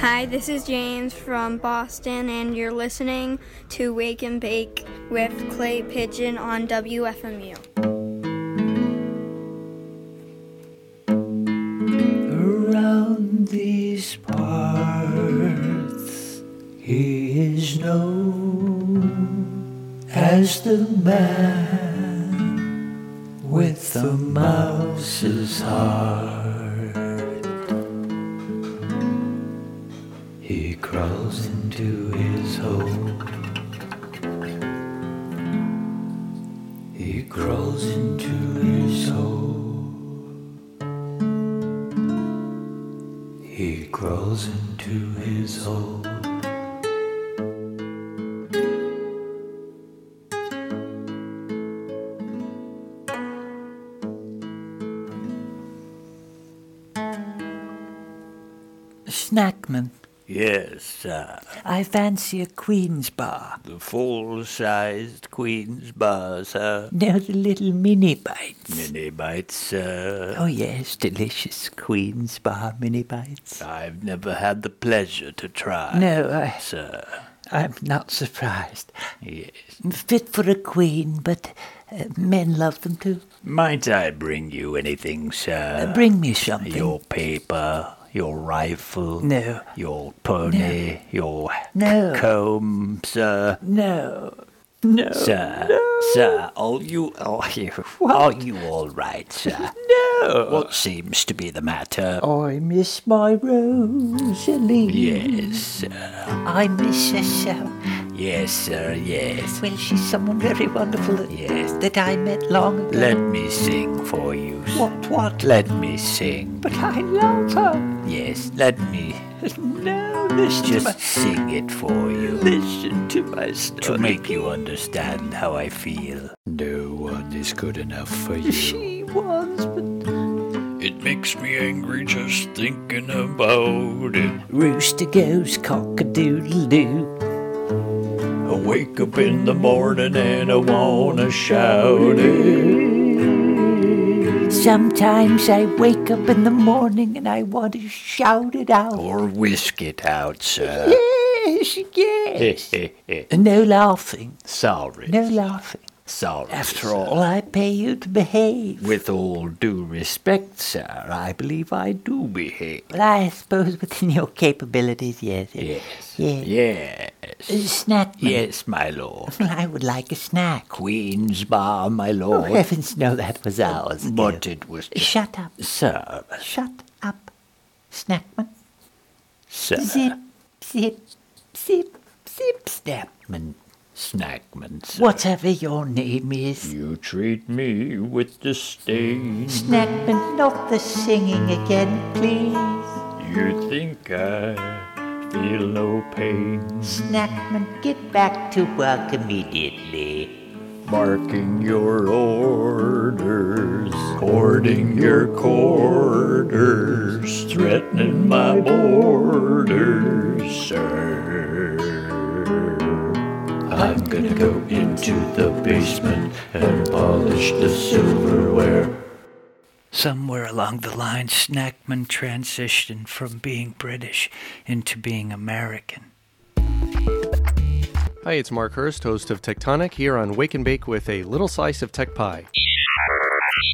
Hi, this is James from Boston, and you're listening to Wake and Bake with Clay Pigeon on WFMU. Around these parts, he is known as the man with the mouse's heart. Crawls into his hole. He crawls into his hole. He crawls into his hole. Snackman, Yes, sir. I fancy a Queen's bar. The full-sized Queen's bar, sir. No, the little mini bites. Mini bites, sir. Oh, yes, delicious Queen's bar mini bites. I've never had the pleasure to try. No, I, Sir. I'm not surprised. Yes. Fit for a queen, but uh, men love them too. Might I bring you anything, sir? Uh, bring me something. Your paper, your rifle. No. Your pony, no. your No. comb, sir. No. No. Sir, sir, are you, are you, are you all right, sir? No. What seems to be the matter? I miss my Rosalie. Yes, sir. I miss her so. Yes, sir, yes. Well, she's someone very wonderful that, Yes. that I met long ago. Let me sing for you. sir. What, what? Let me sing. But I love her. Yes, let me No, listen to my, just sing it for you. listen to my story. To make you understand how I feel. No one is good enough for you. She was, but It makes me angry just thinking about it. Rooster goes cock-a-doodle-doo. I wake up in the morning and I wanna shout it. Sometimes I wake up in the morning and I want to shout it out. Or whisk it out, sir. Yes, yes. no laughing. Sorry. No laughing. Sorry. After sir. all, I pay you to behave. With all due respect, sir, I believe I do behave. Well, I suppose within your capabilities, yes. Yes. Yes. Yes. Uh, snack. man. Yes, my lord. Well, I would like a snack. Queen's bar, my lord. Oh, lord. heavens, no, that was ours. but it was. Shut up. Sir, Shut up. Snackman. sir. Zip, zip, zip, zip, Snackman. Snackman. Whatever your name is. You treat me with disdain. Snackman, not the singing again, please. You think I feel no pain. Snackman, get back to work immediately. Marking your orders, hoarding your quarters, threatening my borders, sir. I'm gonna go into the basement and polish the silverware. Somewhere along the line, Snackman transitioned from being British into being American. Hi, it's Mark Hurst, host of Techtonic, here on Wake and Bake with a little slice of tech pie.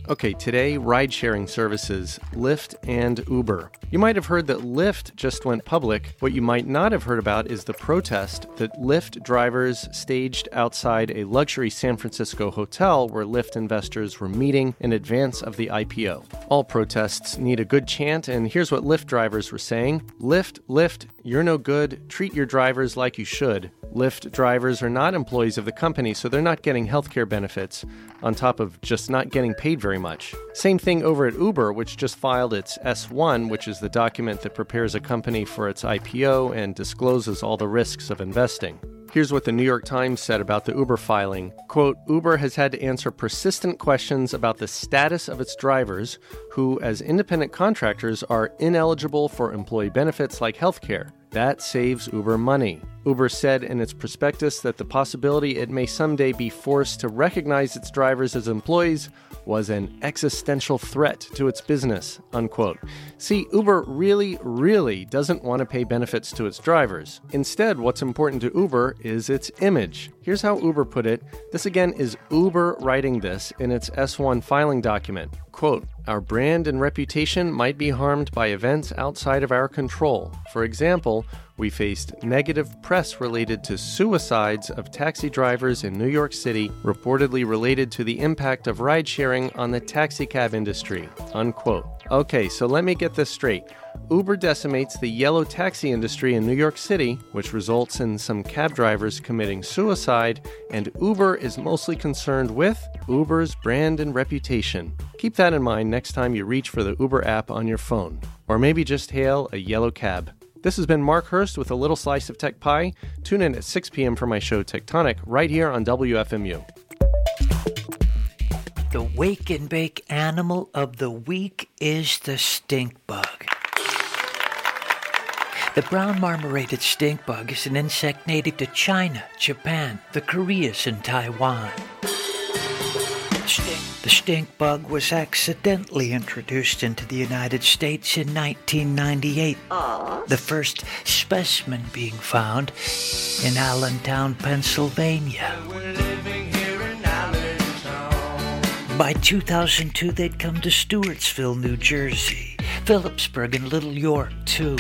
Okay, today, ride sharing services Lyft and Uber. You might have heard that Lyft just went public. What you might not have heard about is the protest that Lyft drivers staged outside a luxury San Francisco hotel where Lyft investors were meeting in advance of the IPO. All protests need a good chant, and here's what Lyft drivers were saying Lyft, Lyft, you're no good. Treat your drivers like you should. Lyft drivers are not employees of the company, so they're not getting healthcare benefits, on top of just not getting paid very much. Same thing over at Uber, which just filed its S1, which is the document that prepares a company for its IPO and discloses all the risks of investing. Here's what the New York Times said about the Uber filing. Quote, Uber has had to answer persistent questions about the status of its drivers, who, as independent contractors, are ineligible for employee benefits like healthcare. That saves Uber money. Uber said in its prospectus that the possibility it may someday be forced to recognize its drivers as employees was an existential threat to its business, unquote. See, Uber really, really doesn't want to pay benefits to its drivers. Instead, what's important to Uber is its image. Here's how Uber put it. This again is Uber writing this in its S1 filing document. Quote, our brand and reputation might be harmed by events outside of our control. For example, we faced negative press related to suicides of taxi drivers in New York City, reportedly related to the impact of ride sharing on the taxicab industry. Unquote. Okay, so let me get this straight. Uber decimates the yellow taxi industry in New York City, which results in some cab drivers committing suicide, and Uber is mostly concerned with Uber's brand and reputation. Keep that in mind next time you reach for the Uber app on your phone, or maybe just hail a yellow cab. This has been Mark Hurst with a little slice of tech pie. Tune in at 6 p.m. for my show Techtonic right here on WFMU. The wake and bake animal of the week is the stink bug. The brown marmorated stink bug is an insect native to China, Japan, the Koreas, and Taiwan. Stink. The stink bug was accidentally introduced into the United States in 1998. The first specimen being found in Allentown, Pennsylvania. By 2002, they'd come to Stewartsville, New Jersey, Phillipsburg, and Little York, too.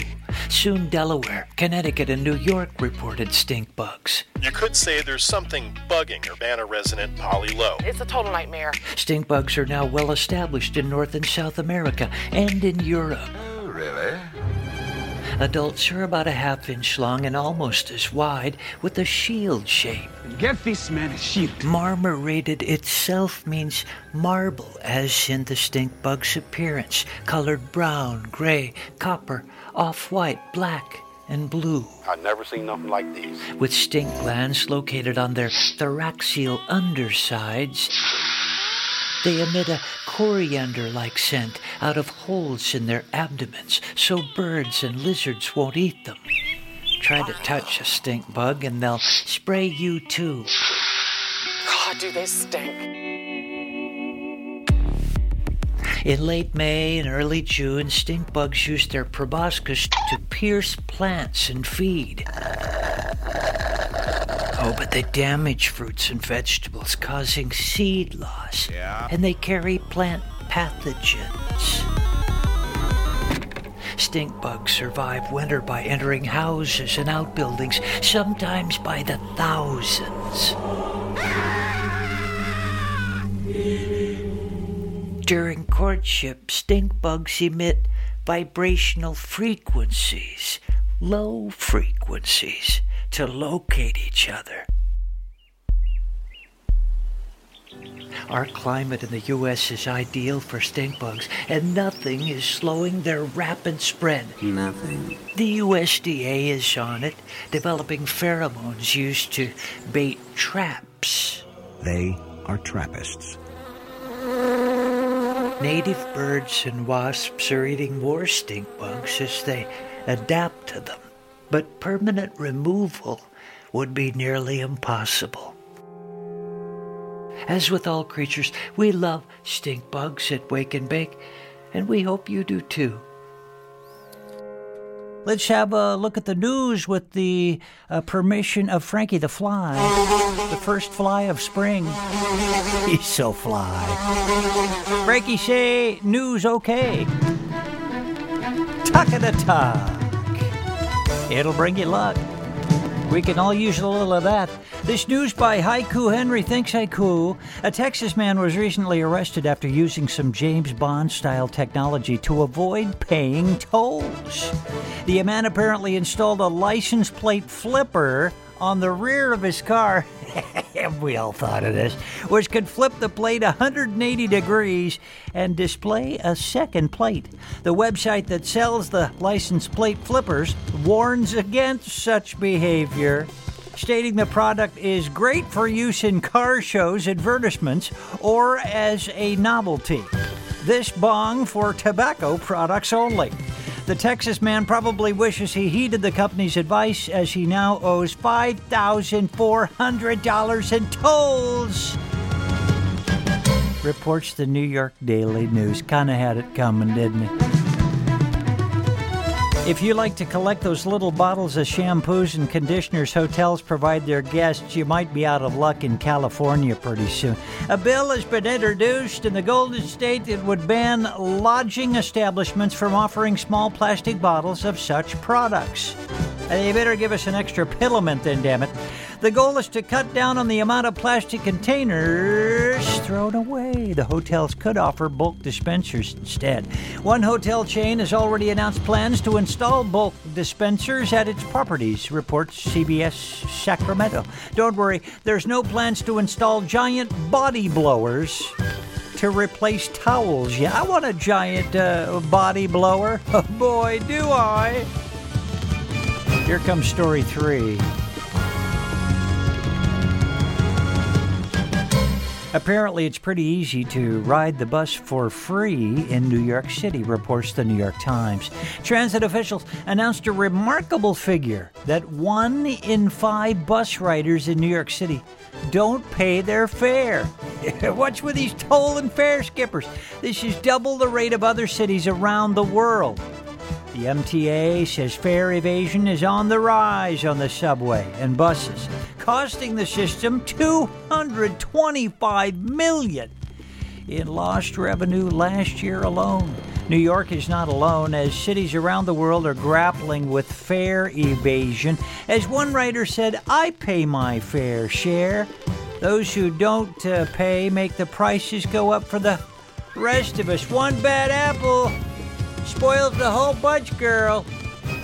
Soon, Delaware, Connecticut, and New York reported stink bugs. You could say there's something bugging Urbana resident Polly Lowe. It's a total nightmare. Stink bugs are now well established in North and South America and in Europe. Oh, really? Adults are about a half inch long and almost as wide, with a shield shape. Get this man a shield. Marmorated itself means marble, as in the stink bug's appearance, colored brown, gray, copper, off white, black, and blue. I've never seen nothing like these. With stink glands located on their thoracial undersides, they emit a coriander like scent out of holes in their abdomens so birds and lizards won't eat them. Try to touch a stink bug and they'll spray you too. God, do they stink. In late May and early June, stink bugs use their proboscis to pierce plants and feed. Oh, but they damage fruits and vegetables, causing seed loss. Yeah. And they carry plant pathogens. Stink bugs survive winter by entering houses and outbuildings, sometimes by the thousands. During courtship, stink bugs emit vibrational frequencies, low frequencies, to locate each other. Our climate in the U.S. is ideal for stink bugs, and nothing is slowing their rapid spread. Nothing. The USDA is on it, developing pheromones used to bait traps. They are trappists. Native birds and wasps are eating more stink bugs as they adapt to them, but permanent removal would be nearly impossible. As with all creatures, we love stink bugs at Wake and Bake, and we hope you do too. Let's have a look at the news with the uh, permission of Frankie the Fly, the first fly of spring. He's so fly. Frankie say news okay. Talk of the. It'll bring you luck. We can all use a little of that. This news by Haiku Henry Thinks Haiku. A Texas man was recently arrested after using some James Bond style technology to avoid paying tolls. The man apparently installed a license plate flipper on the rear of his car. we all thought of this, which could flip the plate 180 degrees and display a second plate. The website that sells the license plate flippers warns against such behavior stating the product is great for use in car shows, advertisements, or as a novelty. This bong for tobacco products only. The Texas man probably wishes he heeded the company's advice as he now owes $5,400 in tolls. Reports the New York Daily News. Kind of had it coming, didn't it? If you like to collect those little bottles of shampoos and conditioners hotels provide their guests, you might be out of luck in California pretty soon. A bill has been introduced in the Golden State that would ban lodging establishments from offering small plastic bottles of such products. They better give us an extra pilament then, damn it. The goal is to cut down on the amount of plastic containers thrown away. The hotels could offer bulk dispensers instead. One hotel chain has already announced plans to install bulk dispensers at its properties, reports CBS Sacramento. Don't worry, there's no plans to install giant body blowers to replace towels. Yeah, I want a giant uh, body blower. Boy, do I! Here comes story three. Apparently, it's pretty easy to ride the bus for free in New York City, reports the New York Times. Transit officials announced a remarkable figure that one in five bus riders in New York City don't pay their fare. What's with these toll and fare skippers? This is double the rate of other cities around the world. The MTA says fare evasion is on the rise on the subway and buses, costing the system 225 million in lost revenue last year alone. New York is not alone as cities around the world are grappling with fare evasion. As one writer said, I pay my fair share. Those who don't uh, pay make the prices go up for the rest of us. One bad apple spoils the whole bunch, girl.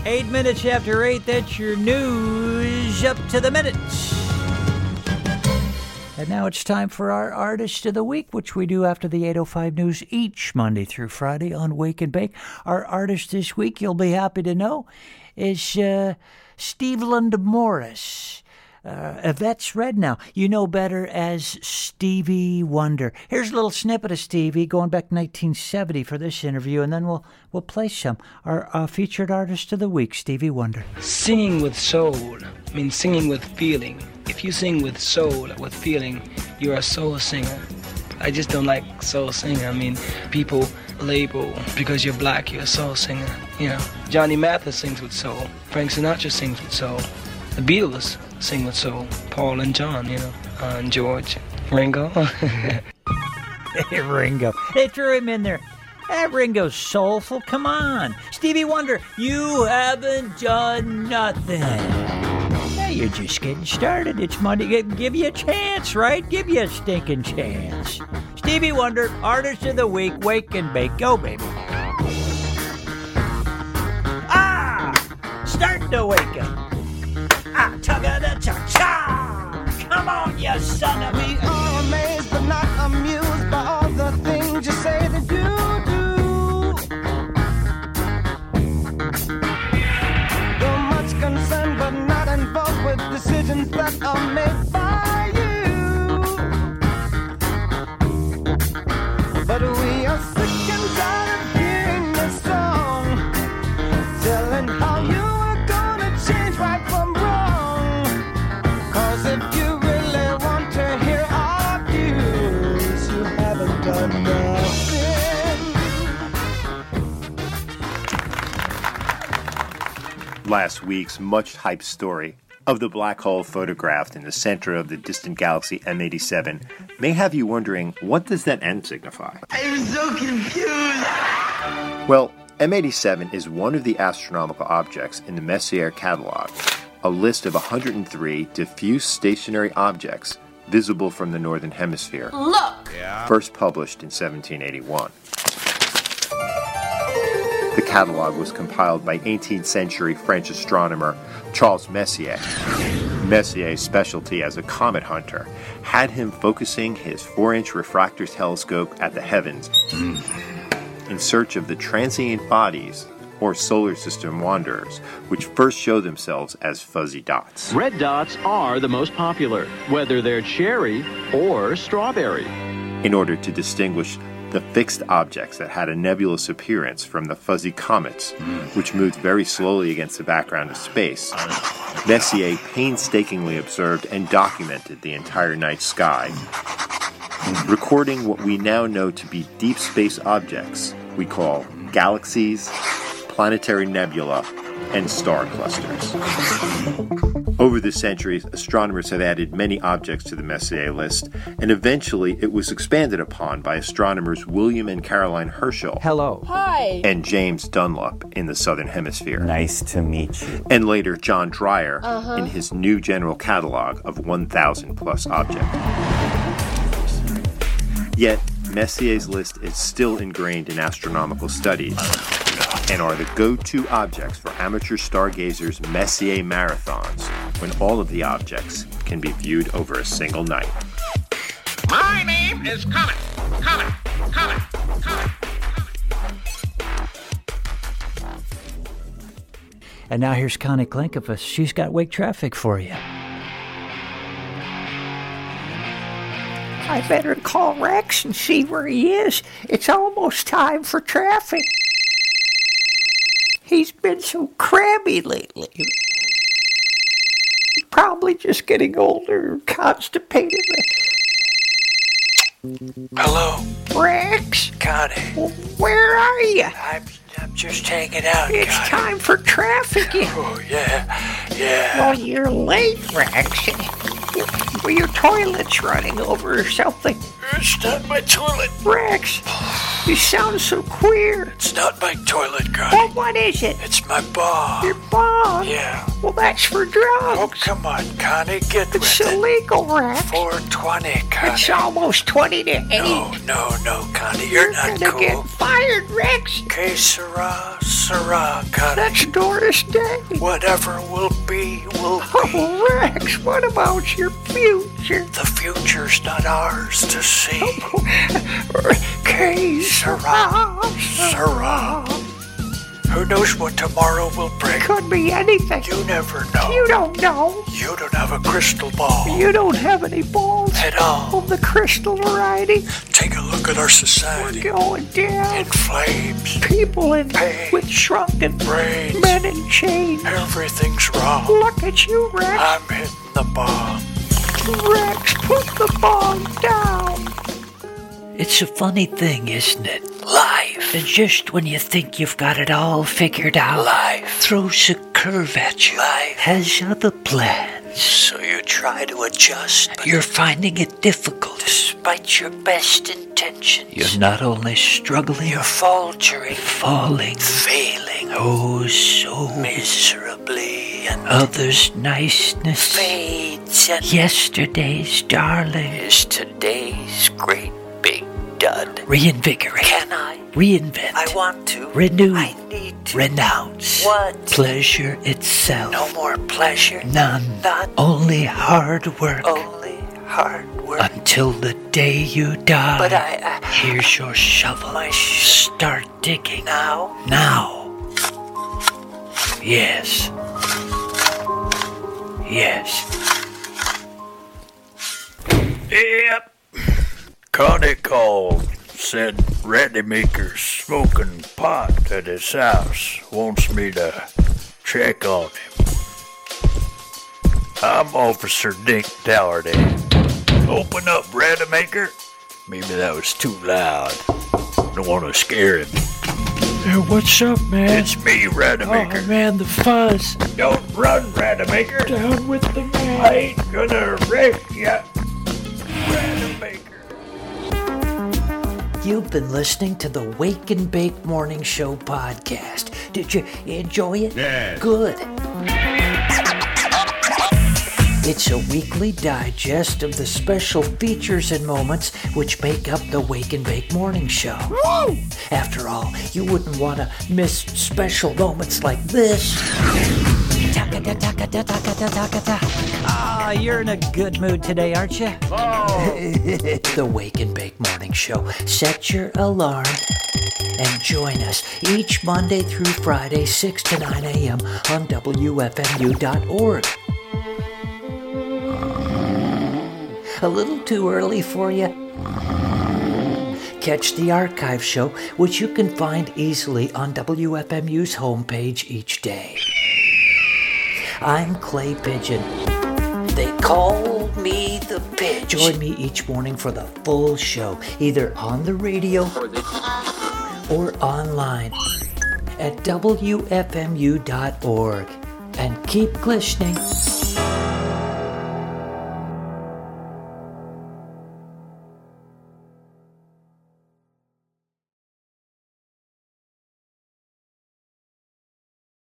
Eight minutes after eight, that's your news up to the minutes. And now it's time for our Artist of the Week, which we do after the 805 news each Monday through Friday on Wake and Bake. Our artist this week, you'll be happy to know, is uh, Steveland Morris. Uh, Red now. You know better as Stevie Wonder. Here's a little snippet of Stevie going back to 1970 for this interview, and then we'll we'll play some. Our uh, featured artist of the week, Stevie Wonder. Singing with soul means singing with feeling. If you sing with soul, with feeling, you're a soul singer. I just don't like soul singer. I mean, people label because you're black, you're a soul singer. You know, Johnny Mathis sings with soul. Frank Sinatra sings with soul. The Beatles sing with soul. Paul and John, you know, and George, Ringo. Ringo. They threw him in there. That Ringo's soulful. Come on. Stevie Wonder, you haven't done nothing. Hey, you're just getting started. It's Monday. Give, give you a chance, right? Give you a stinking chance. Stevie Wonder, Artist of the Week, Wake and Bake. Go, baby. Ah! Start to wake up. Ah, you son of a. Last week's much hyped story of the black hole photographed in the center of the distant galaxy M87 may have you wondering what does that N signify? I'm so confused. Well, M87 is one of the astronomical objects in the Messier catalog, a list of 103 diffuse stationary objects visible from the northern hemisphere. Look! Yeah. First published in 1781. The catalog was compiled by 18th century French astronomer Charles Messier. Messier's specialty as a comet hunter had him focusing his 4 inch refractor telescope at the heavens in search of the transient bodies or solar system wanderers, which first show themselves as fuzzy dots. Red dots are the most popular, whether they're cherry or strawberry. in order to distinguish the fixed objects that had a nebulous appearance from the fuzzy comets, which moved very slowly against the background of space. Messier painstakingly observed and documented the entire night sky, recording what we now know to be deep space objects we call galaxies, planetary nebula, and star clusters. Over the centuries, astronomers have added many objects to the Messier list, and eventually it was expanded upon by astronomers William and Caroline Herschel. Hello. Hi. And James Dunlop in the Southern Hemisphere. Nice to meet you. And later, John Dreyer Uh-huh. in his new general catalog of 1,000 plus objects. Yet, Messier's list is still ingrained in astronomical studies and are the go to objects for amateur stargazers' Messier marathons when all of the objects can be viewed over a single night. My name is Comet. Comet. Comet. Comet. And now here's Connie Klinkovus. She's got wake traffic for you. I better call Rex and see where he is. It's almost time for traffic. He's been so crabby lately. Probably just getting older constipated. Hello, Rex, Connie. where are you? I'm, I'm just hanging out, It's Connie. time for trafficking. Oh, yeah, yeah. Well, you're late, Rex. Were your toilet's running over or something. It's not my toilet. Rex, you sound so queer. It's not my toilet, Connie. Well, what is it? It's my bong. Your bong? Yeah. Well, that's for drugs. Oh, come on, Connie. Get It's with it. illegal, Rex. 420, Connie. It's almost 20 to 8. No, no, no, Connie. You're, not gonna cool. get fired, Rex. Okay, Sarah, Sarah, Connie. That's Doris Day. Whatever will be, will be. Oh, Rex, what about your future? The future's not ours to see. Oh, okay, Sarah, Sarah. Who knows what tomorrow will bring? Could be anything. You never know. You don't know. You don't have a crystal ball You don't have any balls at all. of the crystal variety. Take a look at our society. Going down. In flames. People in Pain. with shrunken Brains. men in chains. Everything's wrong. Look at you, Rex. I'm hitting the bomb. Rex, put the bomb down. It's a funny thing, isn't it? Life. And just when you think you've got it all figured out, Life. throws a curve at you. Life. Has other plans. So you try to adjust, but You're finding it difficult. despite your best intentions, You're not only struggling, you're faltering, falling, failing oh so miserably, and others' niceness. fades, and Yesterday's darling. is today's great big dud. Reinvigorate. Can I? Reinvent. I want to. Renew. I need to. Renounce. What? Pleasure itself. No more pleasure. None. Not Only hard work. only hard work. Until the day you die. But I, I Here's your shovel. my sh- Start digging. now. Now. Yes. Yes. Yep. Connie called. Said Maker's smoking pot at his house. Wants me to check on him. I'm Officer Dink Dougherty. Open up, Rademacher. Maybe that was too loud. Don't want to scare him. Hey, what's up, man? It's me, Rademacher. Oh, man, the fuzz. Don't run, Rademacher. Down with the man. I ain't gonna wreck ya. You've been listening to the Wake and Bake Morning Show podcast. Did you enjoy it? Yes. Good. It's a weekly digest of the special features and moments which make up the Wake and Bake Morning Show. Woo! After all, you wouldn't want to miss special moments like this. Ah, you're in a good mood today, aren't you? Oh. the Wake and Bake Morning Show. Set your alarm and join us each Monday through Friday, 6 to 9 a.m. on WFMU.org. A little too early for you? Catch the archive show, which you can find easily on WFMU's homepage each day. I'm Clay Pigeon. They call me the Pigeon. Join me each morning for the full show, either on the radio or online at WFMU.org. And keep glistening.